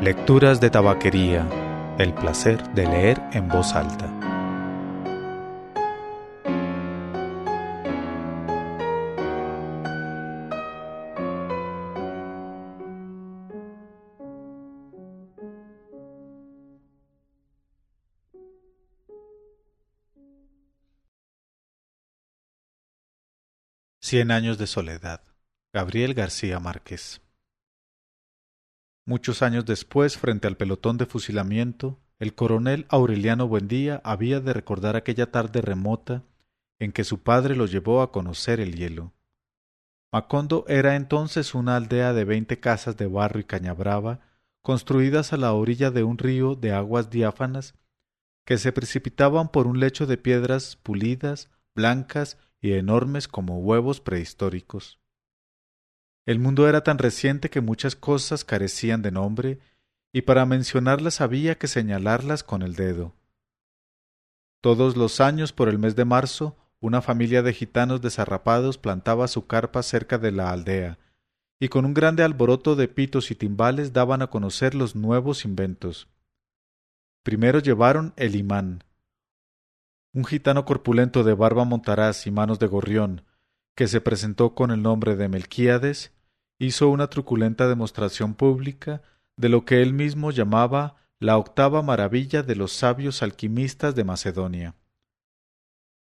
Lecturas de tabaquería. El placer de leer en voz alta. Cien años de soledad. Gabriel García Márquez. Muchos años después, frente al pelotón de fusilamiento, el coronel Aureliano Buendía había de recordar aquella tarde remota en que su padre lo llevó a conocer el hielo. Macondo era entonces una aldea de veinte casas de barro y cañabrava, construidas a la orilla de un río de aguas diáfanas que se precipitaban por un lecho de piedras pulidas, blancas y enormes como huevos prehistóricos. El mundo era tan reciente que muchas cosas carecían de nombre, y para mencionarlas había que señalarlas con el dedo. Todos los años, por el mes de marzo, una familia de gitanos desarrapados plantaba su carpa cerca de la aldea, y con un grande alboroto de pitos y timbales daban a conocer los nuevos inventos. Primero llevaron el imán, un gitano corpulento de barba montaraz y manos de gorrión, que se presentó con el nombre de Melquíades, hizo una truculenta demostración pública de lo que él mismo llamaba la octava maravilla de los sabios alquimistas de Macedonia.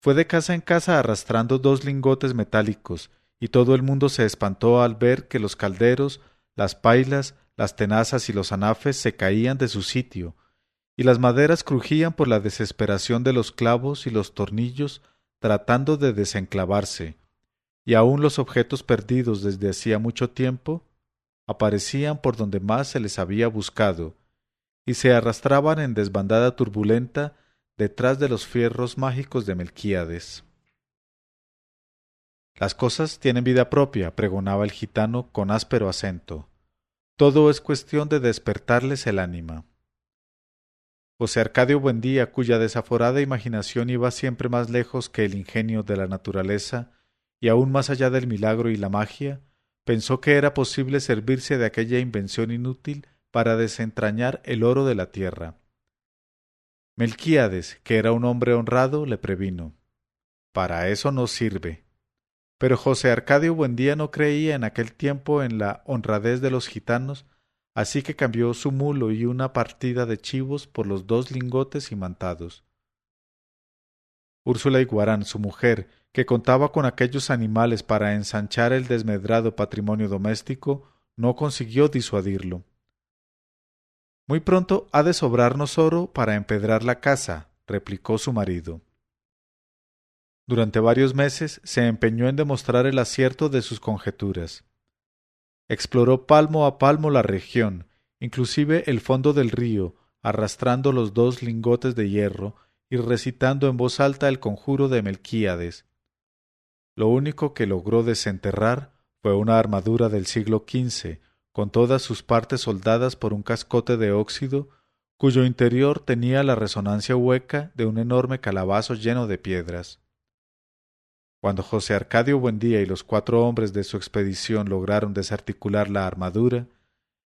Fue de casa en casa arrastrando dos lingotes metálicos, y todo el mundo se espantó al ver que los calderos, las pailas, las tenazas y los anafes se caían de su sitio, y las maderas crujían por la desesperación de los clavos y los tornillos tratando de desenclavarse, y aun los objetos perdidos desde hacía mucho tiempo aparecían por donde más se les había buscado, y se arrastraban en desbandada turbulenta detrás de los fierros mágicos de Melquíades. Las cosas tienen vida propia, pregonaba el gitano con áspero acento. Todo es cuestión de despertarles el ánima. José Arcadio Buendía, cuya desaforada imaginación iba siempre más lejos que el ingenio de la naturaleza, y aún más allá del milagro y la magia, pensó que era posible servirse de aquella invención inútil para desentrañar el oro de la tierra. Melquíades, que era un hombre honrado, le previno. Para eso no sirve. Pero José Arcadio Buendía no creía en aquel tiempo en la honradez de los gitanos, así que cambió su mulo y una partida de chivos por los dos lingotes imantados. Úrsula Iguarán, su mujer, que contaba con aquellos animales para ensanchar el desmedrado patrimonio doméstico, no consiguió disuadirlo. Muy pronto ha de sobrarnos oro para empedrar la casa, replicó su marido. Durante varios meses se empeñó en demostrar el acierto de sus conjeturas. Exploró palmo a palmo la región, inclusive el fondo del río, arrastrando los dos lingotes de hierro y recitando en voz alta el conjuro de Melquíades, lo único que logró desenterrar fue una armadura del siglo XV, con todas sus partes soldadas por un cascote de óxido, cuyo interior tenía la resonancia hueca de un enorme calabazo lleno de piedras. Cuando José Arcadio Buendía y los cuatro hombres de su expedición lograron desarticular la armadura,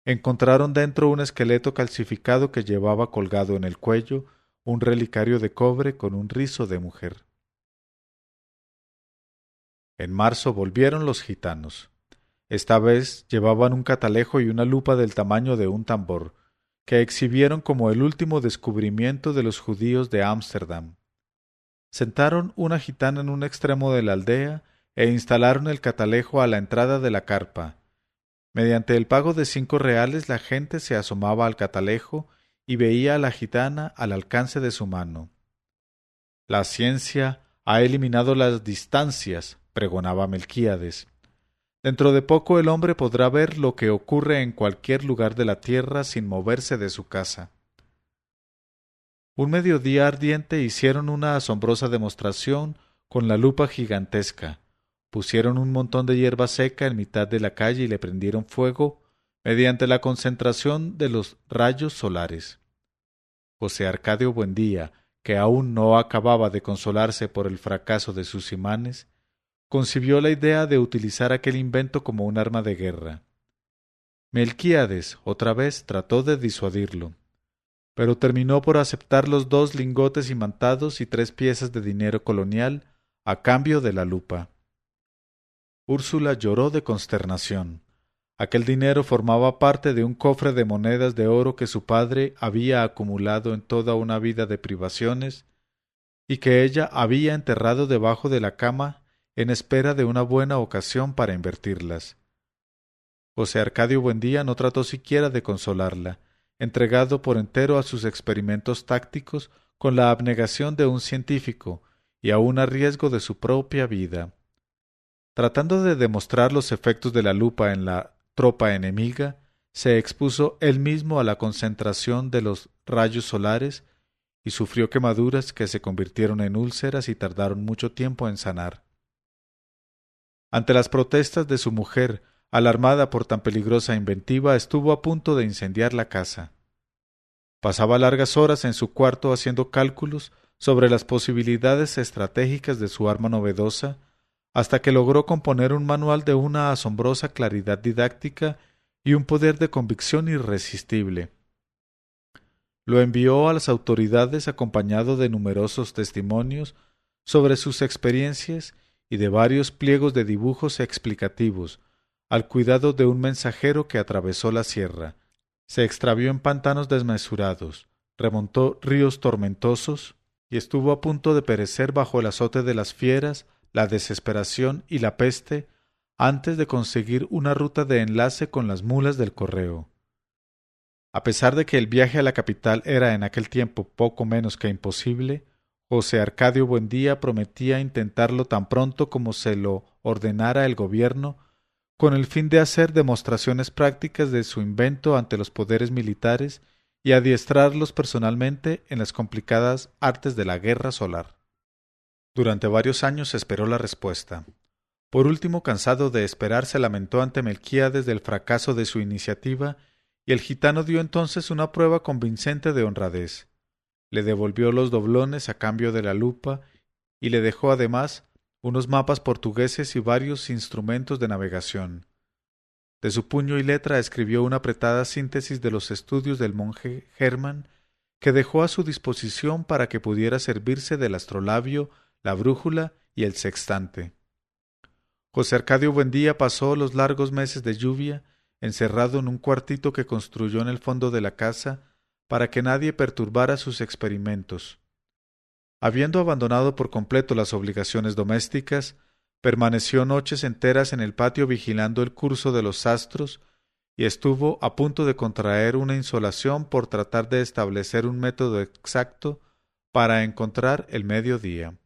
encontraron dentro un esqueleto calcificado que llevaba colgado en el cuello un relicario de cobre con un rizo de mujer. En marzo volvieron los gitanos. Esta vez llevaban un catalejo y una lupa del tamaño de un tambor, que exhibieron como el último descubrimiento de los judíos de Ámsterdam. Sentaron una gitana en un extremo de la aldea e instalaron el catalejo a la entrada de la carpa. Mediante el pago de cinco reales la gente se asomaba al catalejo y veía a la gitana al alcance de su mano. La ciencia ha eliminado las distancias, pregonaba Melquíades. Dentro de poco el hombre podrá ver lo que ocurre en cualquier lugar de la tierra sin moverse de su casa. Un mediodía ardiente hicieron una asombrosa demostración con la lupa gigantesca. Pusieron un montón de hierba seca en mitad de la calle y le prendieron fuego mediante la concentración de los rayos solares. José Arcadio Buendía, que aún no acababa de consolarse por el fracaso de sus imanes, concibió la idea de utilizar aquel invento como un arma de guerra. Melquíades otra vez trató de disuadirlo, pero terminó por aceptar los dos lingotes imantados y tres piezas de dinero colonial a cambio de la lupa. Úrsula lloró de consternación. Aquel dinero formaba parte de un cofre de monedas de oro que su padre había acumulado en toda una vida de privaciones y que ella había enterrado debajo de la cama en espera de una buena ocasión para invertirlas. José Arcadio Buendía no trató siquiera de consolarla, entregado por entero a sus experimentos tácticos con la abnegación de un científico y aun a riesgo de su propia vida. Tratando de demostrar los efectos de la lupa en la tropa enemiga, se expuso él mismo a la concentración de los rayos solares y sufrió quemaduras que se convirtieron en úlceras y tardaron mucho tiempo en sanar. Ante las protestas de su mujer, alarmada por tan peligrosa inventiva, estuvo a punto de incendiar la casa. Pasaba largas horas en su cuarto haciendo cálculos sobre las posibilidades estratégicas de su arma novedosa hasta que logró componer un manual de una asombrosa claridad didáctica y un poder de convicción irresistible. Lo envió a las autoridades acompañado de numerosos testimonios sobre sus experiencias y de varios pliegos de dibujos explicativos, al cuidado de un mensajero que atravesó la sierra, se extravió en pantanos desmesurados, remontó ríos tormentosos y estuvo a punto de perecer bajo el azote de las fieras la desesperación y la peste antes de conseguir una ruta de enlace con las mulas del correo. A pesar de que el viaje a la capital era en aquel tiempo poco menos que imposible, José Arcadio Buendía prometía intentarlo tan pronto como se lo ordenara el gobierno, con el fin de hacer demostraciones prácticas de su invento ante los poderes militares y adiestrarlos personalmente en las complicadas artes de la guerra solar. Durante varios años esperó la respuesta. Por último, cansado de esperar, se lamentó ante Melquíades del fracaso de su iniciativa, y el gitano dio entonces una prueba convincente de honradez. Le devolvió los doblones a cambio de la lupa y le dejó además unos mapas portugueses y varios instrumentos de navegación. De su puño y letra escribió una apretada síntesis de los estudios del monje Hermann, que dejó a su disposición para que pudiera servirse del astrolabio la brújula y el sextante. José Arcadio Buendía pasó los largos meses de lluvia encerrado en un cuartito que construyó en el fondo de la casa para que nadie perturbara sus experimentos. Habiendo abandonado por completo las obligaciones domésticas, permaneció noches enteras en el patio vigilando el curso de los astros y estuvo a punto de contraer una insolación por tratar de establecer un método exacto para encontrar el mediodía.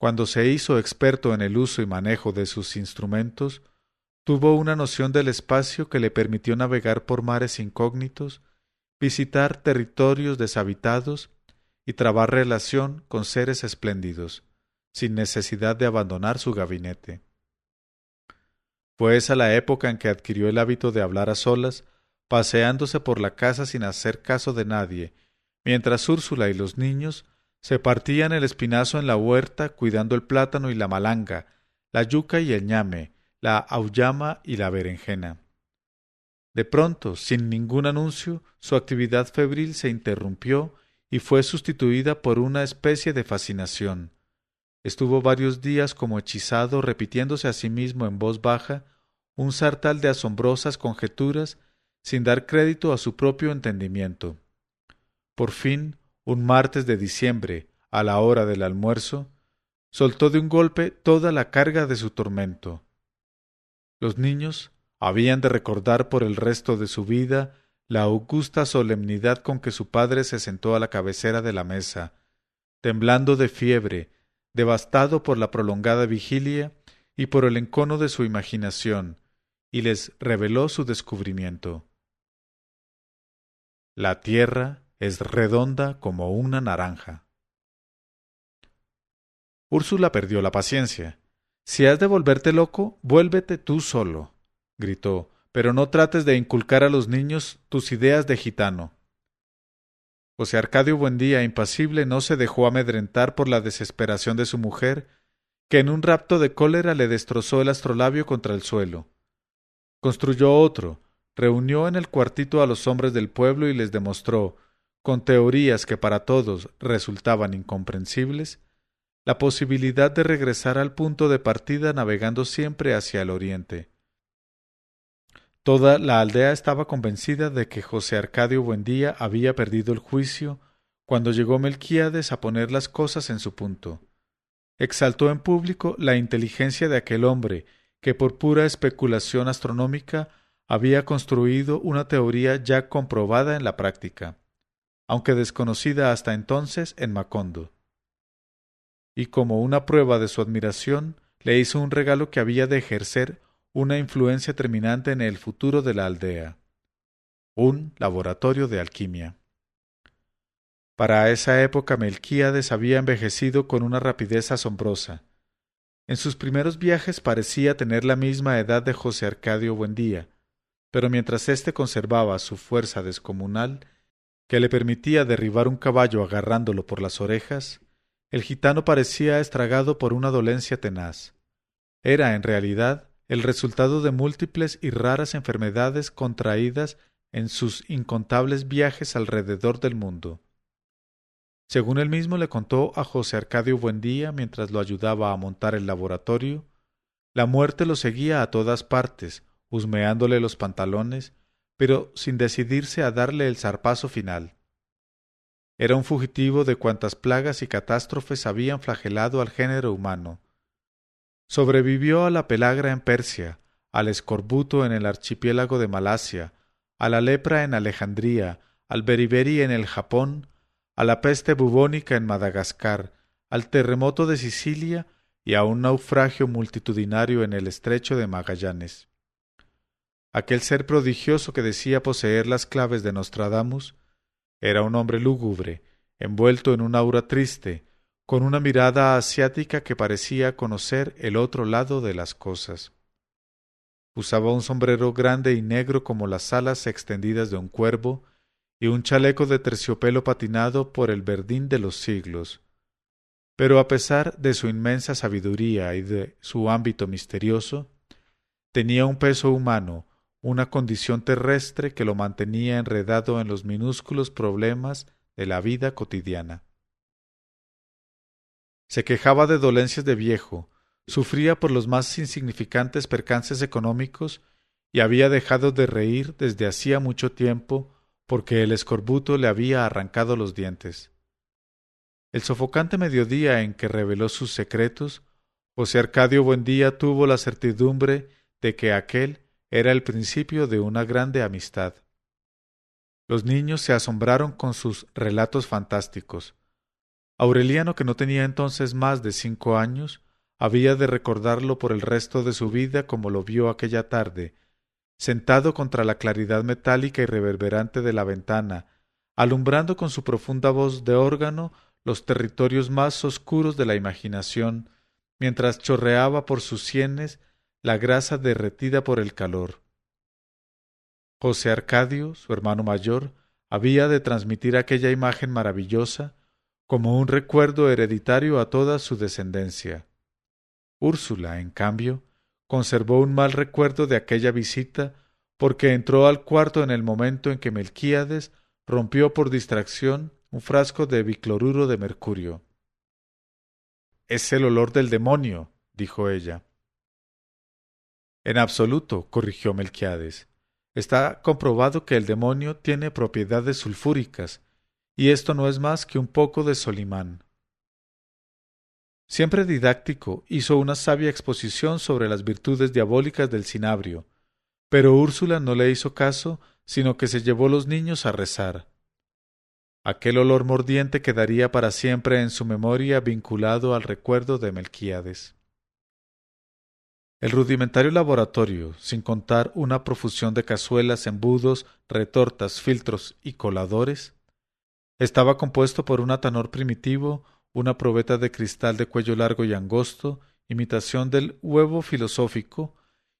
Cuando se hizo experto en el uso y manejo de sus instrumentos, tuvo una noción del espacio que le permitió navegar por mares incógnitos, visitar territorios deshabitados y trabar relación con seres espléndidos, sin necesidad de abandonar su gabinete. Fue esa la época en que adquirió el hábito de hablar a solas, paseándose por la casa sin hacer caso de nadie, mientras Úrsula y los niños se partían el espinazo en la huerta cuidando el plátano y la malanga, la yuca y el ñame, la auyama y la berenjena. De pronto, sin ningún anuncio, su actividad febril se interrumpió y fue sustituida por una especie de fascinación. Estuvo varios días como hechizado repitiéndose a sí mismo en voz baja un sartal de asombrosas conjeturas sin dar crédito a su propio entendimiento. Por fin un martes de diciembre, a la hora del almuerzo, soltó de un golpe toda la carga de su tormento. Los niños habían de recordar por el resto de su vida la augusta solemnidad con que su padre se sentó a la cabecera de la mesa, temblando de fiebre, devastado por la prolongada vigilia y por el encono de su imaginación, y les reveló su descubrimiento. La tierra es redonda como una naranja. Úrsula perdió la paciencia. Si has de volverte loco, vuélvete tú solo, gritó, pero no trates de inculcar a los niños tus ideas de gitano. José Arcadio Buendía, impasible, no se dejó amedrentar por la desesperación de su mujer, que en un rapto de cólera le destrozó el astrolabio contra el suelo. Construyó otro, reunió en el cuartito a los hombres del pueblo y les demostró, con teorías que para todos resultaban incomprensibles, la posibilidad de regresar al punto de partida navegando siempre hacia el oriente. Toda la aldea estaba convencida de que José Arcadio Buendía había perdido el juicio cuando llegó Melquíades a poner las cosas en su punto. Exaltó en público la inteligencia de aquel hombre que por pura especulación astronómica había construido una teoría ya comprobada en la práctica, aunque desconocida hasta entonces en Macondo. Y como una prueba de su admiración, le hizo un regalo que había de ejercer una influencia terminante en el futuro de la aldea, un laboratorio de alquimia. Para esa época Melquíades había envejecido con una rapidez asombrosa. En sus primeros viajes parecía tener la misma edad de José Arcadio Buendía, pero mientras éste conservaba su fuerza descomunal, que le permitía derribar un caballo agarrándolo por las orejas, el gitano parecía estragado por una dolencia tenaz. Era, en realidad, el resultado de múltiples y raras enfermedades contraídas en sus incontables viajes alrededor del mundo. Según él mismo le contó a José Arcadio Buendía mientras lo ayudaba a montar el laboratorio, la muerte lo seguía a todas partes, husmeándole los pantalones, pero sin decidirse a darle el zarpazo final. Era un fugitivo de cuantas plagas y catástrofes habían flagelado al género humano, Sobrevivió a la pelagra en Persia, al escorbuto en el archipiélago de Malasia, a la lepra en Alejandría, al beriberi en el Japón, a la peste bubónica en Madagascar, al terremoto de Sicilia y a un naufragio multitudinario en el estrecho de Magallanes. Aquel ser prodigioso que decía poseer las claves de Nostradamus era un hombre lúgubre, envuelto en un aura triste, con una mirada asiática que parecía conocer el otro lado de las cosas. Usaba un sombrero grande y negro como las alas extendidas de un cuervo y un chaleco de terciopelo patinado por el verdín de los siglos. Pero a pesar de su inmensa sabiduría y de su ámbito misterioso, tenía un peso humano, una condición terrestre que lo mantenía enredado en los minúsculos problemas de la vida cotidiana. Se quejaba de dolencias de viejo, sufría por los más insignificantes percances económicos y había dejado de reír desde hacía mucho tiempo porque el escorbuto le había arrancado los dientes. El sofocante mediodía en que reveló sus secretos, José Arcadio Buendía tuvo la certidumbre de que aquel era el principio de una grande amistad. Los niños se asombraron con sus relatos fantásticos. Aureliano, que no tenía entonces más de cinco años, había de recordarlo por el resto de su vida como lo vio aquella tarde, sentado contra la claridad metálica y reverberante de la ventana, alumbrando con su profunda voz de órgano los territorios más oscuros de la imaginación, mientras chorreaba por sus sienes la grasa derretida por el calor. José Arcadio, su hermano mayor, había de transmitir aquella imagen maravillosa como un recuerdo hereditario a toda su descendencia. Úrsula, en cambio, conservó un mal recuerdo de aquella visita porque entró al cuarto en el momento en que Melquíades rompió por distracción un frasco de bicloruro de mercurio. Es el olor del demonio, dijo ella. En absoluto, corrigió Melquiades. Está comprobado que el demonio tiene propiedades sulfúricas y esto no es más que un poco de Solimán. Siempre didáctico, hizo una sabia exposición sobre las virtudes diabólicas del cinabrio, pero Úrsula no le hizo caso, sino que se llevó los niños a rezar. Aquel olor mordiente quedaría para siempre en su memoria vinculado al recuerdo de Melquíades. El rudimentario laboratorio, sin contar una profusión de cazuelas, embudos, retortas, filtros y coladores, estaba compuesto por un atanor primitivo, una probeta de cristal de cuello largo y angosto, imitación del huevo filosófico,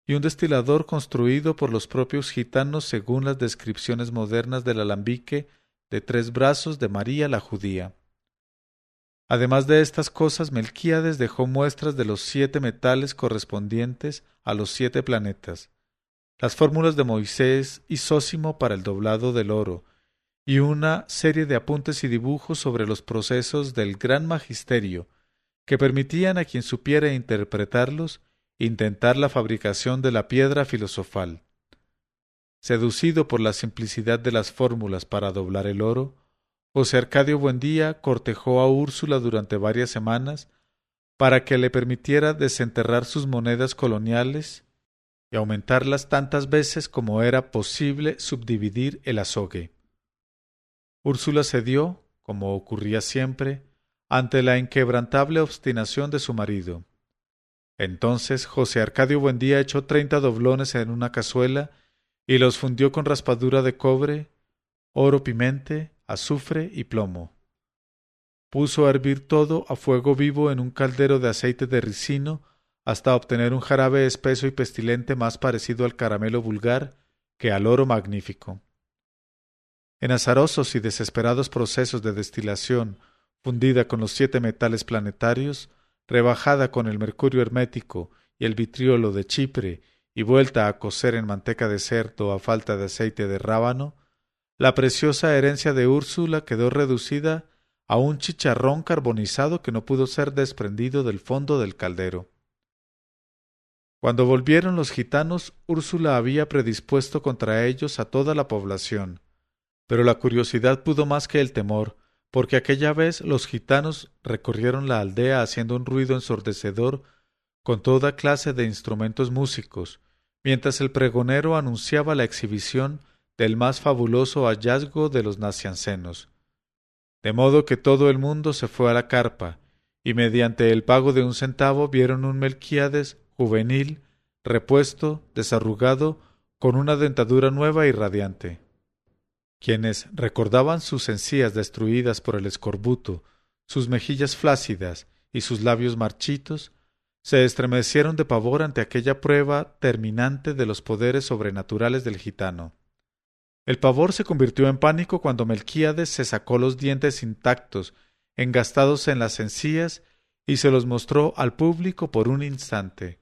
y un destilador construido por los propios gitanos según las descripciones modernas del alambique de tres brazos de María la judía. Además de estas cosas, Melquíades dejó muestras de los siete metales correspondientes a los siete planetas, las fórmulas de Moisés y Sósimo para el doblado del oro, y una serie de apuntes y dibujos sobre los procesos del gran magisterio, que permitían a quien supiera interpretarlos intentar la fabricación de la piedra filosofal. Seducido por la simplicidad de las fórmulas para doblar el oro, José Arcadio Buendía cortejó a Úrsula durante varias semanas para que le permitiera desenterrar sus monedas coloniales y aumentarlas tantas veces como era posible subdividir el azogue. Úrsula cedió, como ocurría siempre, ante la inquebrantable obstinación de su marido. Entonces José Arcadio Buendía echó treinta doblones en una cazuela y los fundió con raspadura de cobre, oro pimente, azufre y plomo. Puso a hervir todo a fuego vivo en un caldero de aceite de ricino hasta obtener un jarabe espeso y pestilente más parecido al caramelo vulgar que al oro magnífico. En azarosos y desesperados procesos de destilación, fundida con los siete metales planetarios, rebajada con el mercurio hermético y el vitriolo de Chipre y vuelta a cocer en manteca de cerdo a falta de aceite de rábano, la preciosa herencia de Úrsula quedó reducida a un chicharrón carbonizado que no pudo ser desprendido del fondo del caldero. Cuando volvieron los gitanos, Úrsula había predispuesto contra ellos a toda la población, pero la curiosidad pudo más que el temor, porque aquella vez los gitanos recorrieron la aldea haciendo un ruido ensordecedor con toda clase de instrumentos músicos, mientras el pregonero anunciaba la exhibición del más fabuloso hallazgo de los naciancenos. De modo que todo el mundo se fue a la carpa, y mediante el pago de un centavo vieron un Melquiades juvenil, repuesto, desarrugado, con una dentadura nueva y radiante. Quienes recordaban sus encías destruidas por el escorbuto, sus mejillas flácidas y sus labios marchitos, se estremecieron de pavor ante aquella prueba terminante de los poderes sobrenaturales del gitano. El pavor se convirtió en pánico cuando Melquíades se sacó los dientes intactos, engastados en las encías, y se los mostró al público por un instante.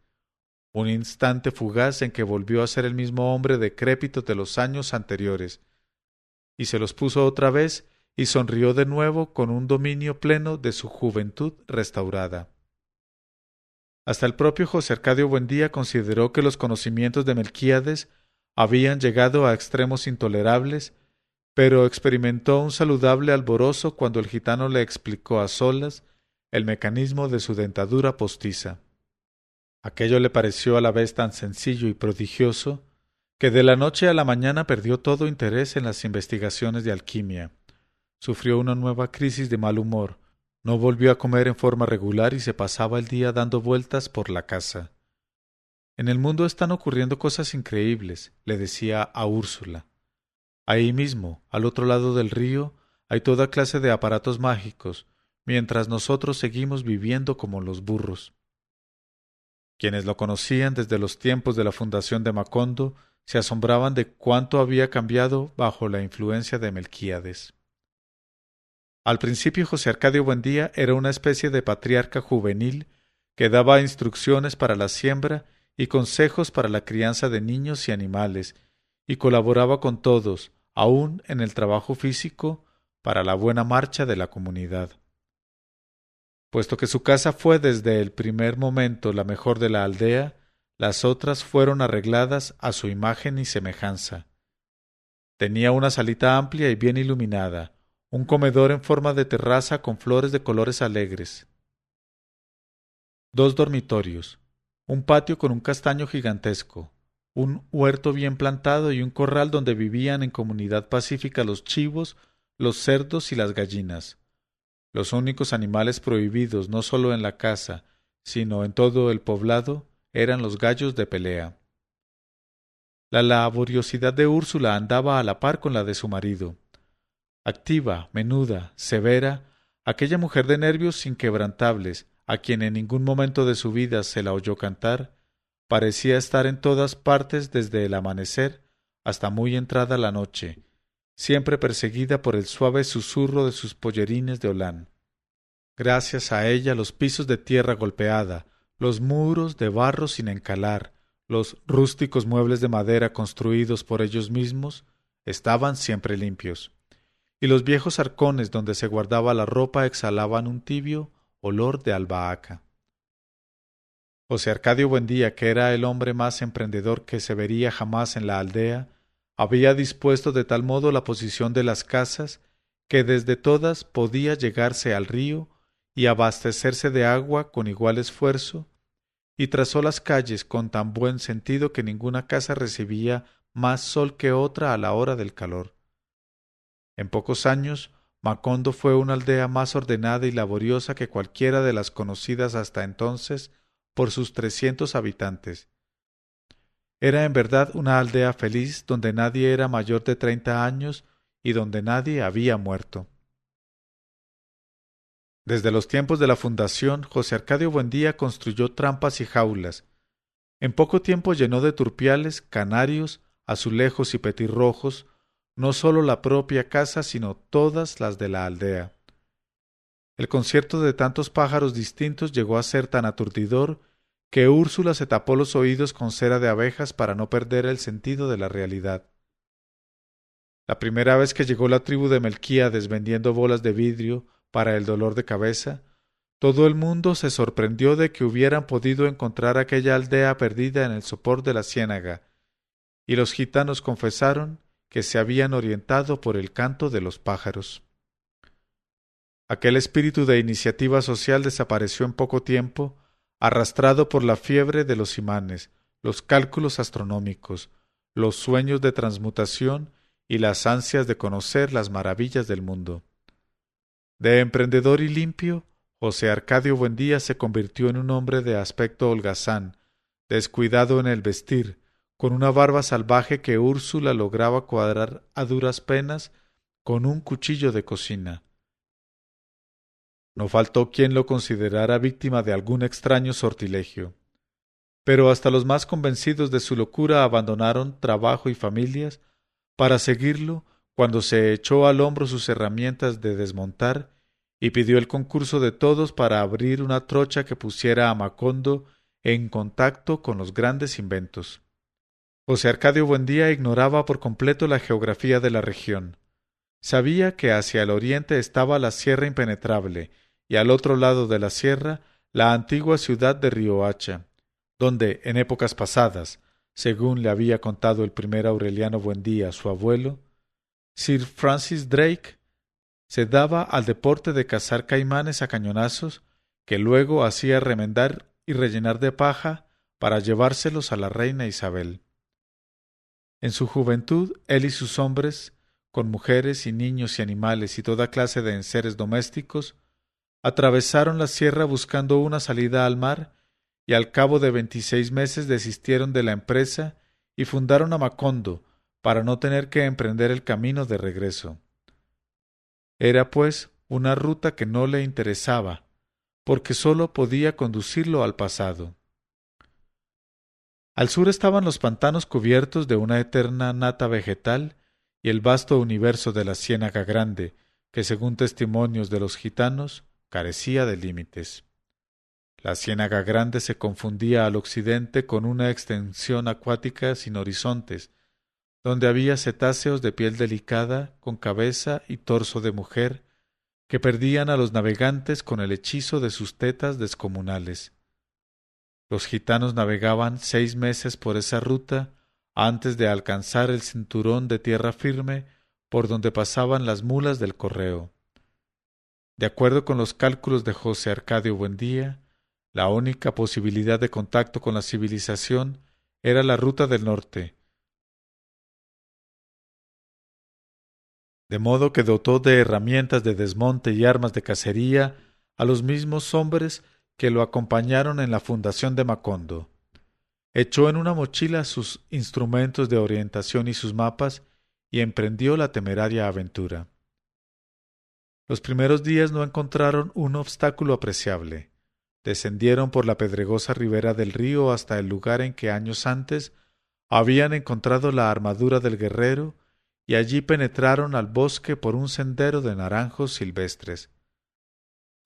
Un instante fugaz en que volvió a ser el mismo hombre decrépito de los años anteriores, y se los puso otra vez y sonrió de nuevo con un dominio pleno de su juventud restaurada. Hasta el propio José Arcadio Buendía consideró que los conocimientos de Melquíades habían llegado a extremos intolerables, pero experimentó un saludable alborozo cuando el gitano le explicó a solas el mecanismo de su dentadura postiza. Aquello le pareció a la vez tan sencillo y prodigioso que de la noche a la mañana perdió todo interés en las investigaciones de alquimia. Sufrió una nueva crisis de mal humor, no volvió a comer en forma regular y se pasaba el día dando vueltas por la casa. En el mundo están ocurriendo cosas increíbles, le decía a Úrsula. Ahí mismo, al otro lado del río, hay toda clase de aparatos mágicos, mientras nosotros seguimos viviendo como los burros. Quienes lo conocían desde los tiempos de la fundación de Macondo se asombraban de cuánto había cambiado bajo la influencia de Melquíades. Al principio José Arcadio Buendía era una especie de patriarca juvenil que daba instrucciones para la siembra y consejos para la crianza de niños y animales, y colaboraba con todos, aun en el trabajo físico, para la buena marcha de la comunidad. Puesto que su casa fue desde el primer momento la mejor de la aldea, las otras fueron arregladas a su imagen y semejanza. Tenía una salita amplia y bien iluminada, un comedor en forma de terraza con flores de colores alegres, dos dormitorios, un patio con un castaño gigantesco, un huerto bien plantado y un corral donde vivían en comunidad pacífica los chivos, los cerdos y las gallinas, los únicos animales prohibidos no solo en la casa, sino en todo el poblado, eran los gallos de pelea. La laboriosidad de Úrsula andaba a la par con la de su marido activa, menuda, severa, aquella mujer de nervios inquebrantables, a quien en ningún momento de su vida se la oyó cantar, parecía estar en todas partes desde el amanecer hasta muy entrada la noche, siempre perseguida por el suave susurro de sus pollerines de holán. Gracias a ella los pisos de tierra golpeada, los muros de barro sin encalar, Los rústicos muebles de madera construidos por ellos mismos estaban siempre limpios, y los viejos arcones donde se guardaba la ropa exhalaban un tibio olor de albahaca. José Arcadio Buendía, que era el hombre más emprendedor que se vería jamás en la aldea, había dispuesto de tal modo la posición de las casas que desde todas podía llegarse al río y abastecerse de agua con igual esfuerzo, y trazó las calles con tan buen sentido que ninguna casa recibía más sol que otra a la hora del calor. En pocos años, Macondo fue una aldea más ordenada y laboriosa que cualquiera de las conocidas hasta entonces por sus trescientos habitantes. Era en verdad una aldea feliz donde nadie era mayor de treinta años y donde nadie había muerto. Desde los tiempos de la fundación, José Arcadio Buendía construyó trampas y jaulas. En poco tiempo llenó de turpiales, canarios, azulejos y petirrojos, no sólo la propia casa, sino todas las de la aldea. El concierto de tantos pájaros distintos llegó a ser tan aturdidor que Úrsula se tapó los oídos con cera de abejas para no perder el sentido de la realidad. La primera vez que llegó la tribu de Melquíades vendiendo bolas de vidrio para el dolor de cabeza, todo el mundo se sorprendió de que hubieran podido encontrar aquella aldea perdida en el sopor de la ciénaga, y los gitanos confesaron que se habían orientado por el canto de los pájaros. Aquel espíritu de iniciativa social desapareció en poco tiempo, arrastrado por la fiebre de los imanes, los cálculos astronómicos, los sueños de transmutación y las ansias de conocer las maravillas del mundo. De emprendedor y limpio, José Arcadio Buendía se convirtió en un hombre de aspecto holgazán, descuidado en el vestir, con una barba salvaje que Úrsula lograba cuadrar a duras penas con un cuchillo de cocina. No faltó quien lo considerara víctima de algún extraño sortilegio. Pero hasta los más convencidos de su locura abandonaron trabajo y familias para seguirlo cuando se echó al hombro sus herramientas de desmontar y pidió el concurso de todos para abrir una trocha que pusiera a Macondo en contacto con los grandes inventos. José Arcadio Buendía ignoraba por completo la geografía de la región. Sabía que hacia el oriente estaba la sierra impenetrable y al otro lado de la sierra la antigua ciudad de Riohacha, donde en épocas pasadas, según le había contado el primer Aureliano Buendía, su abuelo, Sir Francis Drake se daba al deporte de cazar caimanes a cañonazos que luego hacía remendar y rellenar de paja para llevárselos a la reina Isabel. En su juventud, él y sus hombres, con mujeres y niños y animales y toda clase de enseres domésticos, atravesaron la sierra buscando una salida al mar y al cabo de veintiséis meses desistieron de la empresa y fundaron a Macondo, para no tener que emprender el camino de regreso. Era, pues, una ruta que no le interesaba, porque sólo podía conducirlo al pasado. Al sur estaban los pantanos cubiertos de una eterna nata vegetal y el vasto universo de la Ciénaga Grande, que según testimonios de los gitanos carecía de límites. La Ciénaga Grande se confundía al occidente con una extensión acuática sin horizontes, donde había cetáceos de piel delicada, con cabeza y torso de mujer, que perdían a los navegantes con el hechizo de sus tetas descomunales. Los gitanos navegaban seis meses por esa ruta antes de alcanzar el cinturón de tierra firme por donde pasaban las mulas del correo. De acuerdo con los cálculos de José Arcadio Buendía, la única posibilidad de contacto con la civilización era la ruta del norte, de modo que dotó de herramientas de desmonte y armas de cacería a los mismos hombres que lo acompañaron en la fundación de Macondo. Echó en una mochila sus instrumentos de orientación y sus mapas y emprendió la temeraria aventura. Los primeros días no encontraron un obstáculo apreciable. Descendieron por la pedregosa ribera del río hasta el lugar en que años antes habían encontrado la armadura del guerrero y allí penetraron al bosque por un sendero de naranjos silvestres.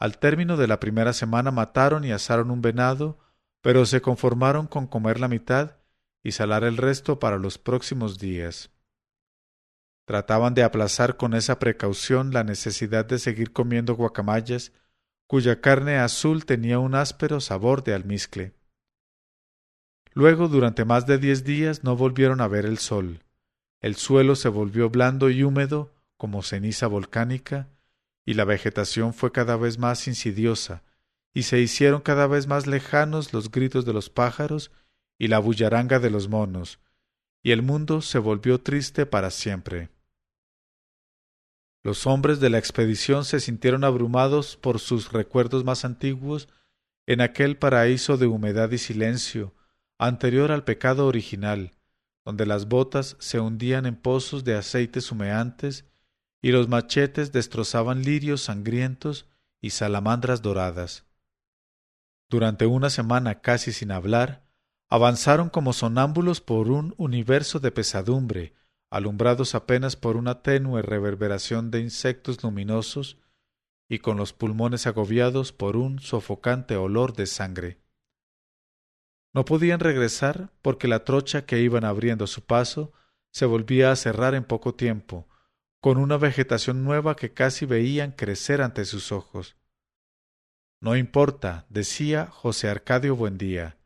Al término de la primera semana mataron y asaron un venado, pero se conformaron con comer la mitad y salar el resto para los próximos días. Trataban de aplazar con esa precaución la necesidad de seguir comiendo guacamayas, cuya carne azul tenía un áspero sabor de almizcle. Luego, durante más de diez días, no volvieron a ver el sol. El suelo se volvió blando y húmedo, como ceniza volcánica, y la vegetación fue cada vez más insidiosa, y se hicieron cada vez más lejanos los gritos de los pájaros y la bullaranga de los monos, y el mundo se volvió triste para siempre. Los hombres de la expedición se sintieron abrumados por sus recuerdos más antiguos en aquel paraíso de humedad y silencio, anterior al pecado original, donde las botas se hundían en pozos de aceites humeantes y los machetes destrozaban lirios sangrientos y salamandras doradas. Durante una semana casi sin hablar, avanzaron como sonámbulos por un universo de pesadumbre, alumbrados apenas por una tenue reverberación de insectos luminosos y con los pulmones agobiados por un sofocante olor de sangre. No podían regresar porque la trocha que iban abriendo su paso se volvía a cerrar en poco tiempo, con una vegetación nueva que casi veían crecer ante sus ojos. No importa, decía José Arcadio Buendía.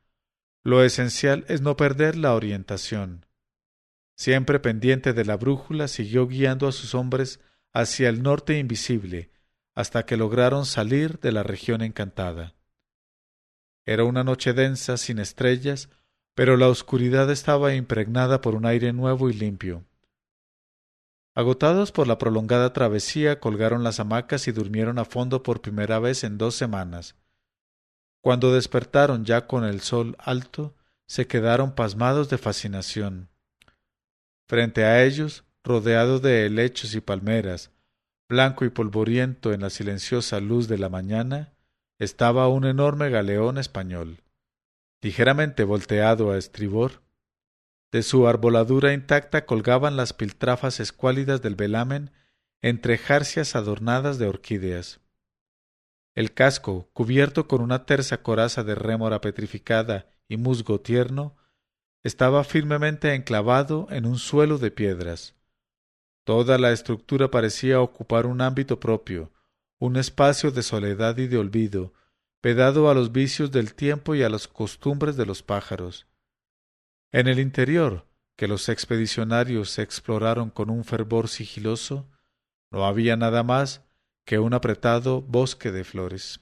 Lo esencial es no perder la orientación. Siempre pendiente de la brújula, siguió guiando a sus hombres hacia el norte invisible, hasta que lograron salir de la región encantada. Era una noche densa, sin estrellas, pero la oscuridad estaba impregnada por un aire nuevo y limpio. Agotados por la prolongada travesía, colgaron las hamacas y durmieron a fondo por primera vez en dos semanas. Cuando despertaron ya con el sol alto, se quedaron pasmados de fascinación. Frente a ellos, rodeado de helechos y palmeras, blanco y polvoriento en la silenciosa luz de la mañana, estaba un enorme galeón español, ligeramente volteado a estribor. De su arboladura intacta colgaban las piltrafas escuálidas del velamen entre jarcias adornadas de orquídeas. El casco, cubierto con una tersa coraza de rémora petrificada y musgo tierno, estaba firmemente enclavado en un suelo de piedras. Toda la estructura parecía ocupar un ámbito propio, un espacio de soledad y de olvido, pedado a los vicios del tiempo y a las costumbres de los pájaros. En el interior, que los expedicionarios exploraron con un fervor sigiloso, no había nada más que un apretado bosque de flores.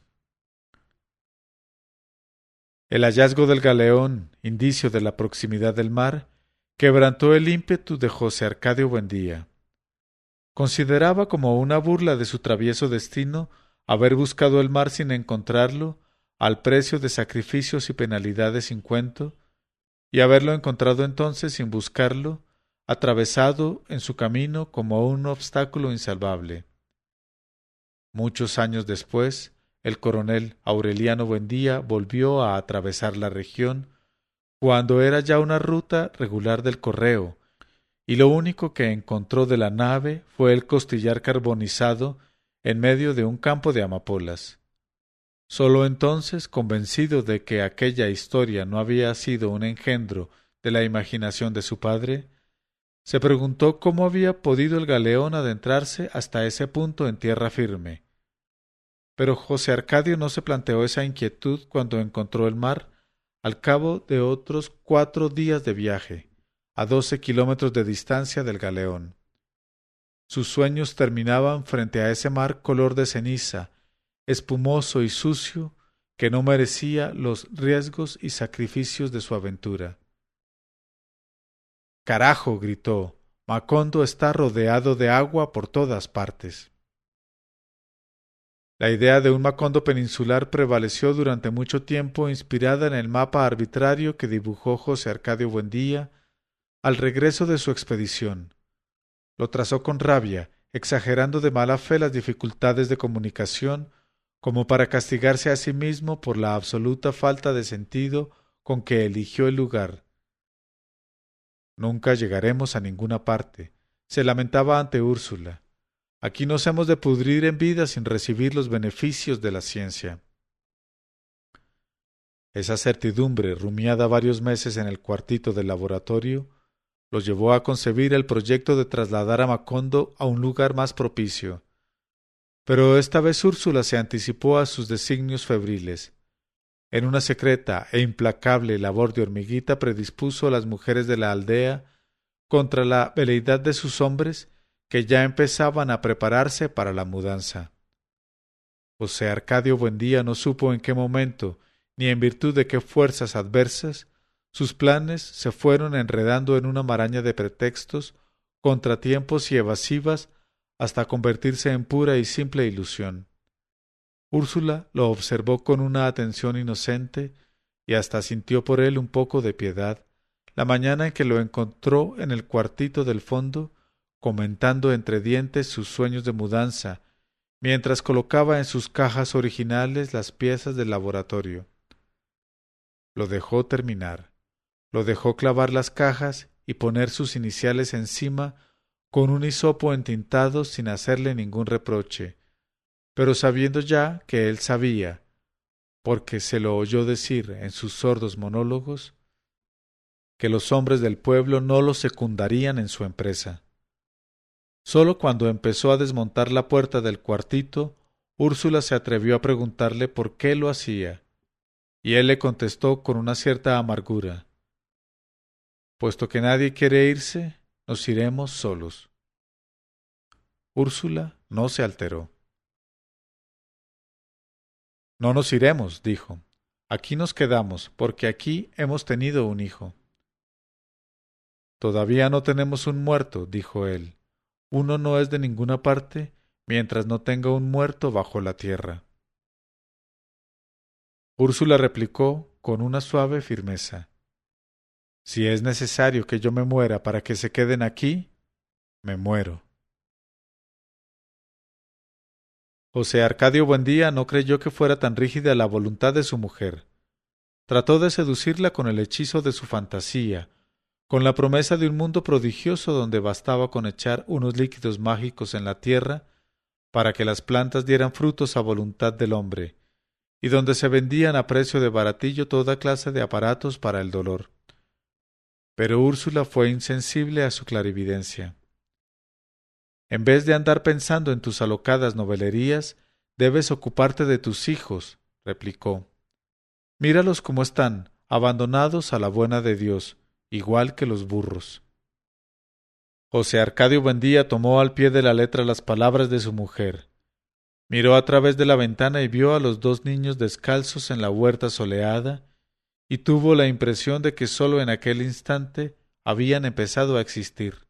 El hallazgo del galeón, indicio de la proximidad del mar, quebrantó el ímpetu de José Arcadio Buendía. Consideraba como una burla de su travieso destino haber buscado el mar sin encontrarlo, al precio de sacrificios y penalidades sin cuento, y haberlo encontrado entonces sin buscarlo, atravesado en su camino como un obstáculo insalvable. Muchos años después, el coronel Aureliano Buendía volvió a atravesar la región cuando era ya una ruta regular del correo, y lo único que encontró de la nave fue el costillar carbonizado en medio de un campo de amapolas. Sólo entonces, convencido de que aquella historia no había sido un engendro de la imaginación de su padre, se preguntó cómo había podido el galeón adentrarse hasta ese punto en tierra firme, pero José Arcadio no se planteó esa inquietud cuando encontró el mar al cabo de otros cuatro días de viaje, a doce kilómetros de distancia del galeón. Sus sueños terminaban frente a ese mar color de ceniza, espumoso y sucio, que no merecía los riesgos y sacrificios de su aventura. Carajo. gritó. Macondo está rodeado de agua por todas partes. La idea de un Macondo peninsular prevaleció durante mucho tiempo inspirada en el mapa arbitrario que dibujó José Arcadio Buendía al regreso de su expedición. Lo trazó con rabia, exagerando de mala fe las dificultades de comunicación, como para castigarse a sí mismo por la absoluta falta de sentido con que eligió el lugar. Nunca llegaremos a ninguna parte, se lamentaba ante Úrsula. Aquí nos hemos de pudrir en vida sin recibir los beneficios de la ciencia. Esa certidumbre, rumiada varios meses en el cuartito del laboratorio, lo llevó a concebir el proyecto de trasladar a Macondo a un lugar más propicio. Pero esta vez Úrsula se anticipó a sus designios febriles. En una secreta e implacable labor de hormiguita predispuso a las mujeres de la aldea contra la veleidad de sus hombres que ya empezaban a prepararse para la mudanza. José Arcadio Buendía no supo en qué momento, ni en virtud de qué fuerzas adversas, sus planes se fueron enredando en una maraña de pretextos, contratiempos y evasivas hasta convertirse en pura y simple ilusión. Úrsula lo observó con una atención inocente y hasta sintió por él un poco de piedad la mañana en que lo encontró en el cuartito del fondo comentando entre dientes sus sueños de mudanza mientras colocaba en sus cajas originales las piezas del laboratorio. Lo dejó terminar lo dejó clavar las cajas y poner sus iniciales encima con un hisopo entintado sin hacerle ningún reproche, pero sabiendo ya que él sabía, porque se lo oyó decir en sus sordos monólogos, que los hombres del pueblo no lo secundarían en su empresa. Sólo cuando empezó a desmontar la puerta del cuartito, Úrsula se atrevió a preguntarle por qué lo hacía, y él le contestó con una cierta amargura Puesto que nadie quiere irse, nos iremos solos. Úrsula no se alteró. No nos iremos, dijo. Aquí nos quedamos, porque aquí hemos tenido un hijo. Todavía no tenemos un muerto, dijo él. Uno no es de ninguna parte mientras no tenga un muerto bajo la tierra. Úrsula replicó con una suave firmeza. Si es necesario que yo me muera para que se queden aquí, me muero. José Arcadio Buendía no creyó que fuera tan rígida la voluntad de su mujer. Trató de seducirla con el hechizo de su fantasía, con la promesa de un mundo prodigioso donde bastaba con echar unos líquidos mágicos en la tierra para que las plantas dieran frutos a voluntad del hombre, y donde se vendían a precio de baratillo toda clase de aparatos para el dolor. Pero Úrsula fue insensible a su clarividencia. En vez de andar pensando en tus alocadas novelerías, debes ocuparte de tus hijos, replicó. Míralos como están, abandonados a la buena de Dios, igual que los burros. José Arcadio Buendía tomó al pie de la letra las palabras de su mujer. Miró a través de la ventana y vio a los dos niños descalzos en la huerta soleada y tuvo la impresión de que sólo en aquel instante habían empezado a existir,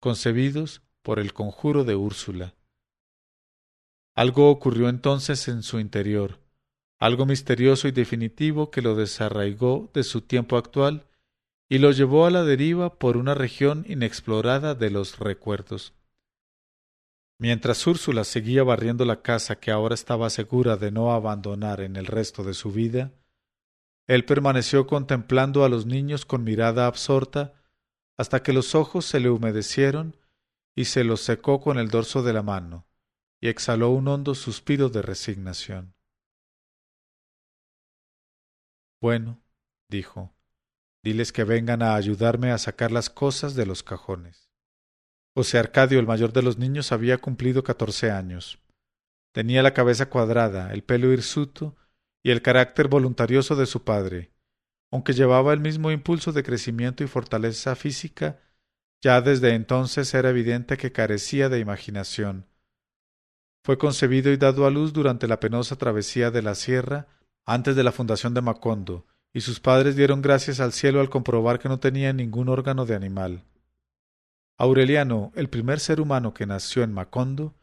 concebidos por el conjuro de Úrsula. Algo ocurrió entonces en su interior, algo misterioso y definitivo que lo desarraigó de su tiempo actual y lo llevó a la deriva por una región inexplorada de los recuerdos. Mientras Úrsula seguía barriendo la casa que ahora estaba segura de no abandonar en el resto de su vida, él permaneció contemplando a los niños con mirada absorta hasta que los ojos se le humedecieron y se los secó con el dorso de la mano, y exhaló un hondo suspiro de resignación. Bueno, dijo, diles que vengan a ayudarme a sacar las cosas de los cajones. José Arcadio, el mayor de los niños, había cumplido catorce años. Tenía la cabeza cuadrada, el pelo hirsuto y el carácter voluntarioso de su padre. Aunque llevaba el mismo impulso de crecimiento y fortaleza física, ya desde entonces era evidente que carecía de imaginación. Fue concebido y dado a luz durante la penosa travesía de la sierra antes de la fundación de Macondo, y sus padres dieron gracias al cielo al comprobar que no tenía ningún órgano de animal. Aureliano, el primer ser humano que nació en Macondo,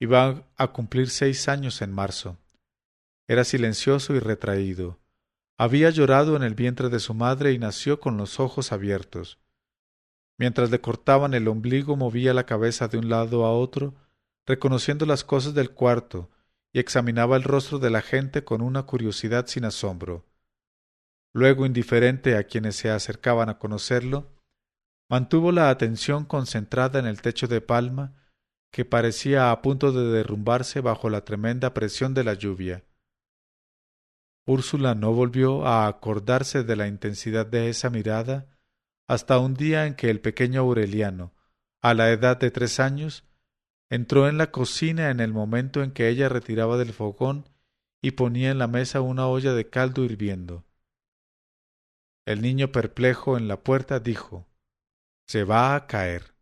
iba a cumplir seis años en marzo. Era silencioso y retraído. Había llorado en el vientre de su madre y nació con los ojos abiertos. Mientras le cortaban el ombligo movía la cabeza de un lado a otro, reconociendo las cosas del cuarto, y examinaba el rostro de la gente con una curiosidad sin asombro. Luego, indiferente a quienes se acercaban a conocerlo, mantuvo la atención concentrada en el techo de palma que parecía a punto de derrumbarse bajo la tremenda presión de la lluvia. Úrsula no volvió a acordarse de la intensidad de esa mirada hasta un día en que el pequeño Aureliano, a la edad de tres años, entró en la cocina en el momento en que ella retiraba del fogón y ponía en la mesa una olla de caldo hirviendo. El niño perplejo en la puerta dijo Se va a caer.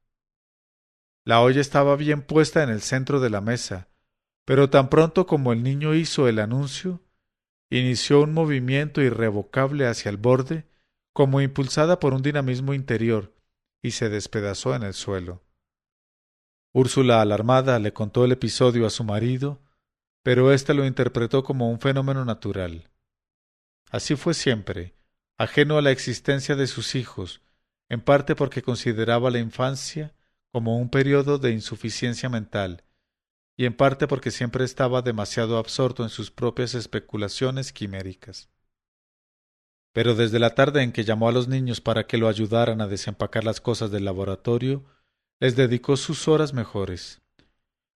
La olla estaba bien puesta en el centro de la mesa, pero tan pronto como el niño hizo el anuncio, inició un movimiento irrevocable hacia el borde, como impulsada por un dinamismo interior, y se despedazó en el suelo. Úrsula, alarmada, le contó el episodio a su marido, pero éste lo interpretó como un fenómeno natural. Así fue siempre, ajeno a la existencia de sus hijos, en parte porque consideraba la infancia como un periodo de insuficiencia mental, y en parte porque siempre estaba demasiado absorto en sus propias especulaciones quiméricas. Pero desde la tarde en que llamó a los niños para que lo ayudaran a desempacar las cosas del laboratorio, les dedicó sus horas mejores.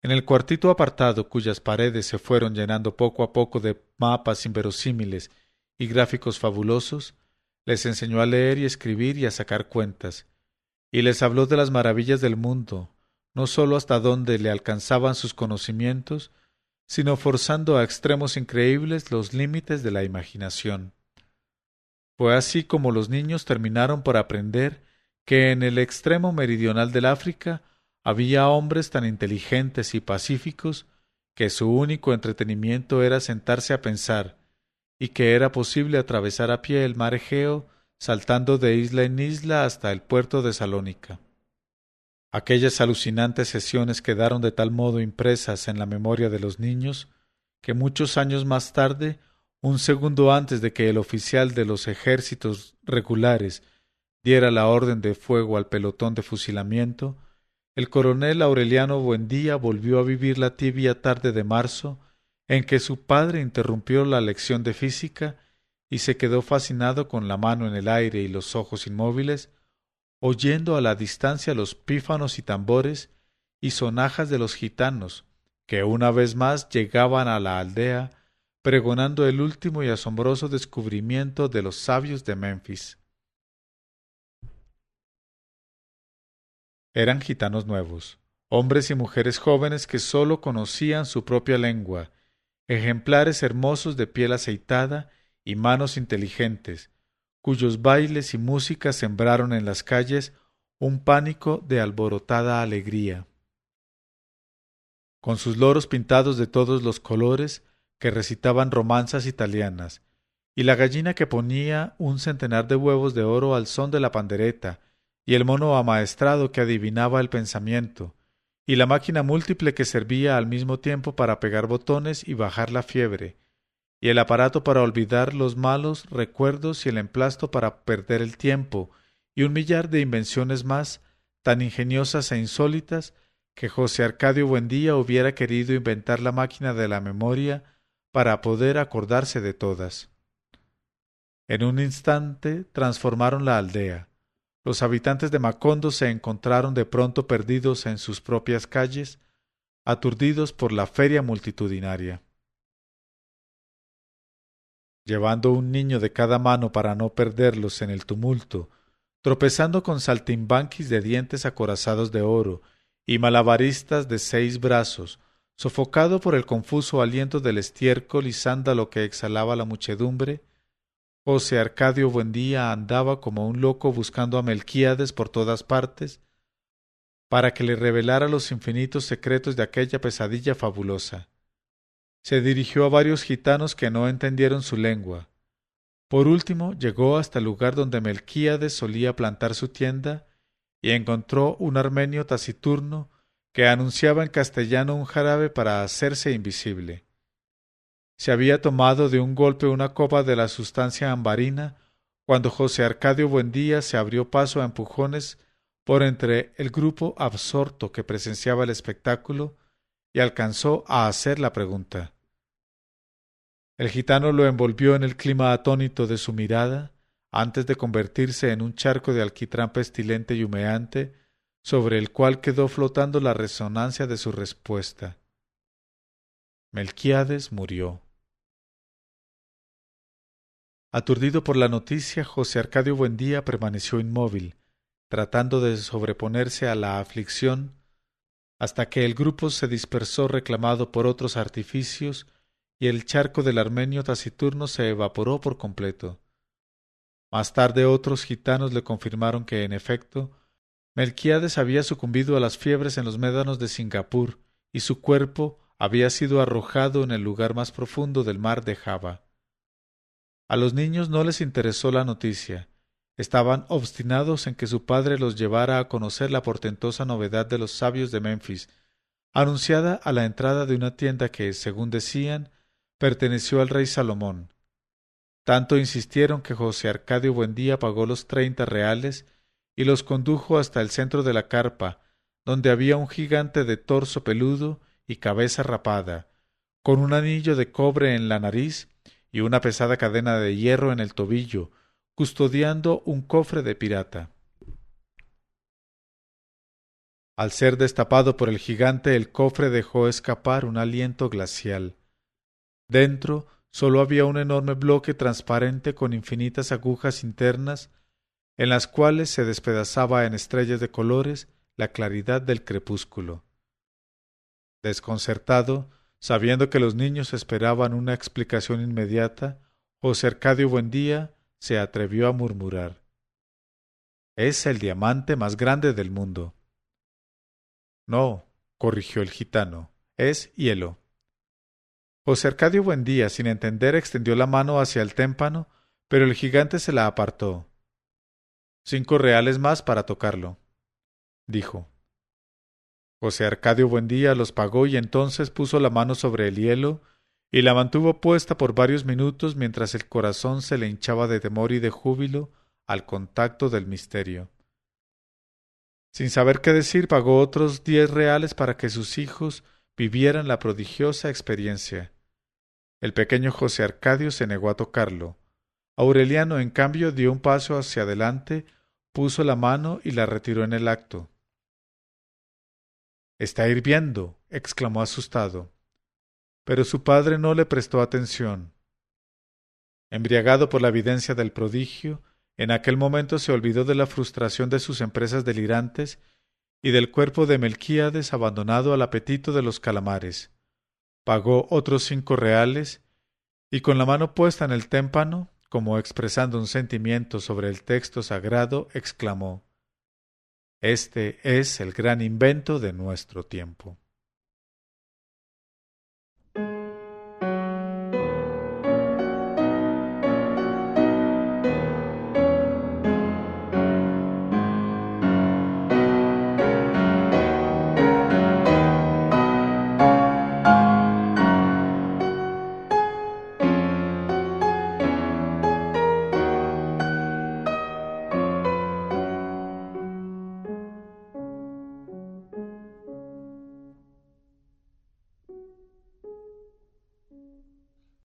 En el cuartito apartado, cuyas paredes se fueron llenando poco a poco de mapas inverosímiles y gráficos fabulosos, les enseñó a leer y escribir y a sacar cuentas, y les habló de las maravillas del mundo, no sólo hasta donde le alcanzaban sus conocimientos, sino forzando a extremos increíbles los límites de la imaginación. Fue así como los niños terminaron por aprender que en el extremo meridional del África había hombres tan inteligentes y pacíficos que su único entretenimiento era sentarse a pensar, y que era posible atravesar a pie el mar Egeo saltando de isla en isla hasta el puerto de Salónica. Aquellas alucinantes sesiones quedaron de tal modo impresas en la memoria de los niños que muchos años más tarde, un segundo antes de que el oficial de los ejércitos regulares diera la orden de fuego al pelotón de fusilamiento, el coronel Aureliano Buendía volvió a vivir la tibia tarde de marzo en que su padre interrumpió la lección de física y se quedó fascinado con la mano en el aire y los ojos inmóviles oyendo a la distancia los pífanos y tambores y sonajas de los gitanos, que una vez más llegaban a la aldea, pregonando el último y asombroso descubrimiento de los sabios de Memphis. Eran gitanos nuevos, hombres y mujeres jóvenes que sólo conocían su propia lengua, ejemplares hermosos de piel aceitada y manos inteligentes, cuyos bailes y música sembraron en las calles un pánico de alborotada alegría. Con sus loros pintados de todos los colores, que recitaban romanzas italianas, y la gallina que ponía un centenar de huevos de oro al son de la pandereta, y el mono amaestrado que adivinaba el pensamiento, y la máquina múltiple que servía al mismo tiempo para pegar botones y bajar la fiebre, y el aparato para olvidar los malos recuerdos y el emplasto para perder el tiempo, y un millar de invenciones más, tan ingeniosas e insólitas, que José Arcadio Buendía hubiera querido inventar la máquina de la memoria para poder acordarse de todas. En un instante transformaron la aldea. Los habitantes de Macondo se encontraron de pronto perdidos en sus propias calles, aturdidos por la feria multitudinaria llevando un niño de cada mano para no perderlos en el tumulto, tropezando con saltimbanquis de dientes acorazados de oro y malabaristas de seis brazos, sofocado por el confuso aliento del estiércol y sándalo que exhalaba la muchedumbre, José Arcadio Buendía andaba como un loco buscando a Melquíades por todas partes, para que le revelara los infinitos secretos de aquella pesadilla fabulosa se dirigió a varios gitanos que no entendieron su lengua. Por último llegó hasta el lugar donde Melquíades solía plantar su tienda y encontró un armenio taciturno que anunciaba en castellano un jarabe para hacerse invisible. Se había tomado de un golpe una copa de la sustancia ambarina cuando José Arcadio Buendía se abrió paso a empujones por entre el grupo absorto que presenciaba el espectáculo y alcanzó a hacer la pregunta. El gitano lo envolvió en el clima atónito de su mirada, antes de convertirse en un charco de alquitrán pestilente y humeante, sobre el cual quedó flotando la resonancia de su respuesta. Melquiades murió. Aturdido por la noticia, José Arcadio Buendía permaneció inmóvil, tratando de sobreponerse a la aflicción, hasta que el grupo se dispersó reclamado por otros artificios y el charco del armenio taciturno se evaporó por completo. Más tarde otros gitanos le confirmaron que, en efecto, Melquiades había sucumbido a las fiebres en los médanos de Singapur y su cuerpo había sido arrojado en el lugar más profundo del mar de Java. A los niños no les interesó la noticia. Estaban obstinados en que su padre los llevara a conocer la portentosa novedad de los sabios de Memphis, anunciada a la entrada de una tienda que, según decían, perteneció al rey Salomón. Tanto insistieron que José Arcadio Buendía pagó los treinta reales y los condujo hasta el centro de la carpa, donde había un gigante de torso peludo y cabeza rapada, con un anillo de cobre en la nariz y una pesada cadena de hierro en el tobillo, custodiando un cofre de pirata. Al ser destapado por el gigante, el cofre dejó escapar un aliento glacial. Dentro sólo había un enorme bloque transparente con infinitas agujas internas, en las cuales se despedazaba en estrellas de colores la claridad del crepúsculo. Desconcertado, Sabiendo que los niños esperaban una explicación inmediata, José Arcadio Buendía se atrevió a murmurar Es el diamante más grande del mundo. No, corrigió el gitano, es hielo. José Arcadio Buendía, sin entender, extendió la mano hacia el témpano, pero el gigante se la apartó. Cinco reales más para tocarlo, dijo. José Arcadio Buendía los pagó y entonces puso la mano sobre el hielo y la mantuvo puesta por varios minutos mientras el corazón se le hinchaba de temor y de júbilo al contacto del misterio. Sin saber qué decir, pagó otros diez reales para que sus hijos vivieran la prodigiosa experiencia. El pequeño José Arcadio se negó a tocarlo. Aureliano, en cambio, dio un paso hacia adelante, puso la mano y la retiró en el acto. Está hirviendo, exclamó asustado. Pero su padre no le prestó atención. Embriagado por la evidencia del prodigio, en aquel momento se olvidó de la frustración de sus empresas delirantes y del cuerpo de Melquíades abandonado al apetito de los calamares. Pagó otros cinco reales y con la mano puesta en el témpano, como expresando un sentimiento sobre el texto sagrado, exclamó este es el gran invento de nuestro tiempo.